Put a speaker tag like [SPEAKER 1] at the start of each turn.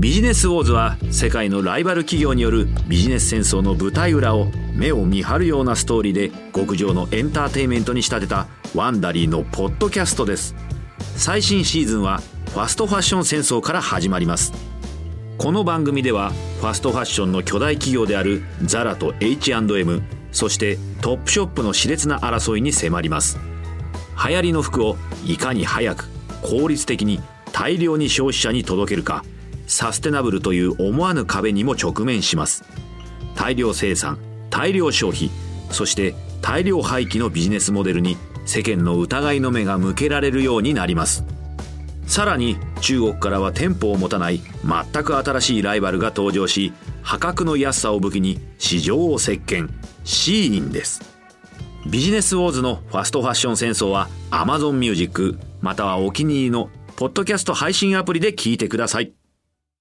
[SPEAKER 1] ビジネスウォーズは世界のライバル企業によるビジネス戦争の舞台裏を目を見張るようなストーリーで極上のエンターテインメントに仕立てたワンダリーのポッドキャストです。最新シーズンはファストファッション戦争から始まります。この番組ではファストファッションの巨大企業であるザラと H&M そしてトップショップの熾烈な争いに迫ります。流行りの服をいかに早く効率的に大量に消費者に届けるか。サステナブルという思わぬ壁にも直面します。大量生産大量消費そして大量廃棄のビジネスモデルに世間の疑いの目が向けられるようになります。さらに中国からは店舗を持たない全く新しいライバルが登場し破格の安さを武器に市場を席巻。シーインです。ビジネスウォーズのファストファッション戦争は Amazon Music またはお気に入りのポッドキャスト配信アプリで聞いてください。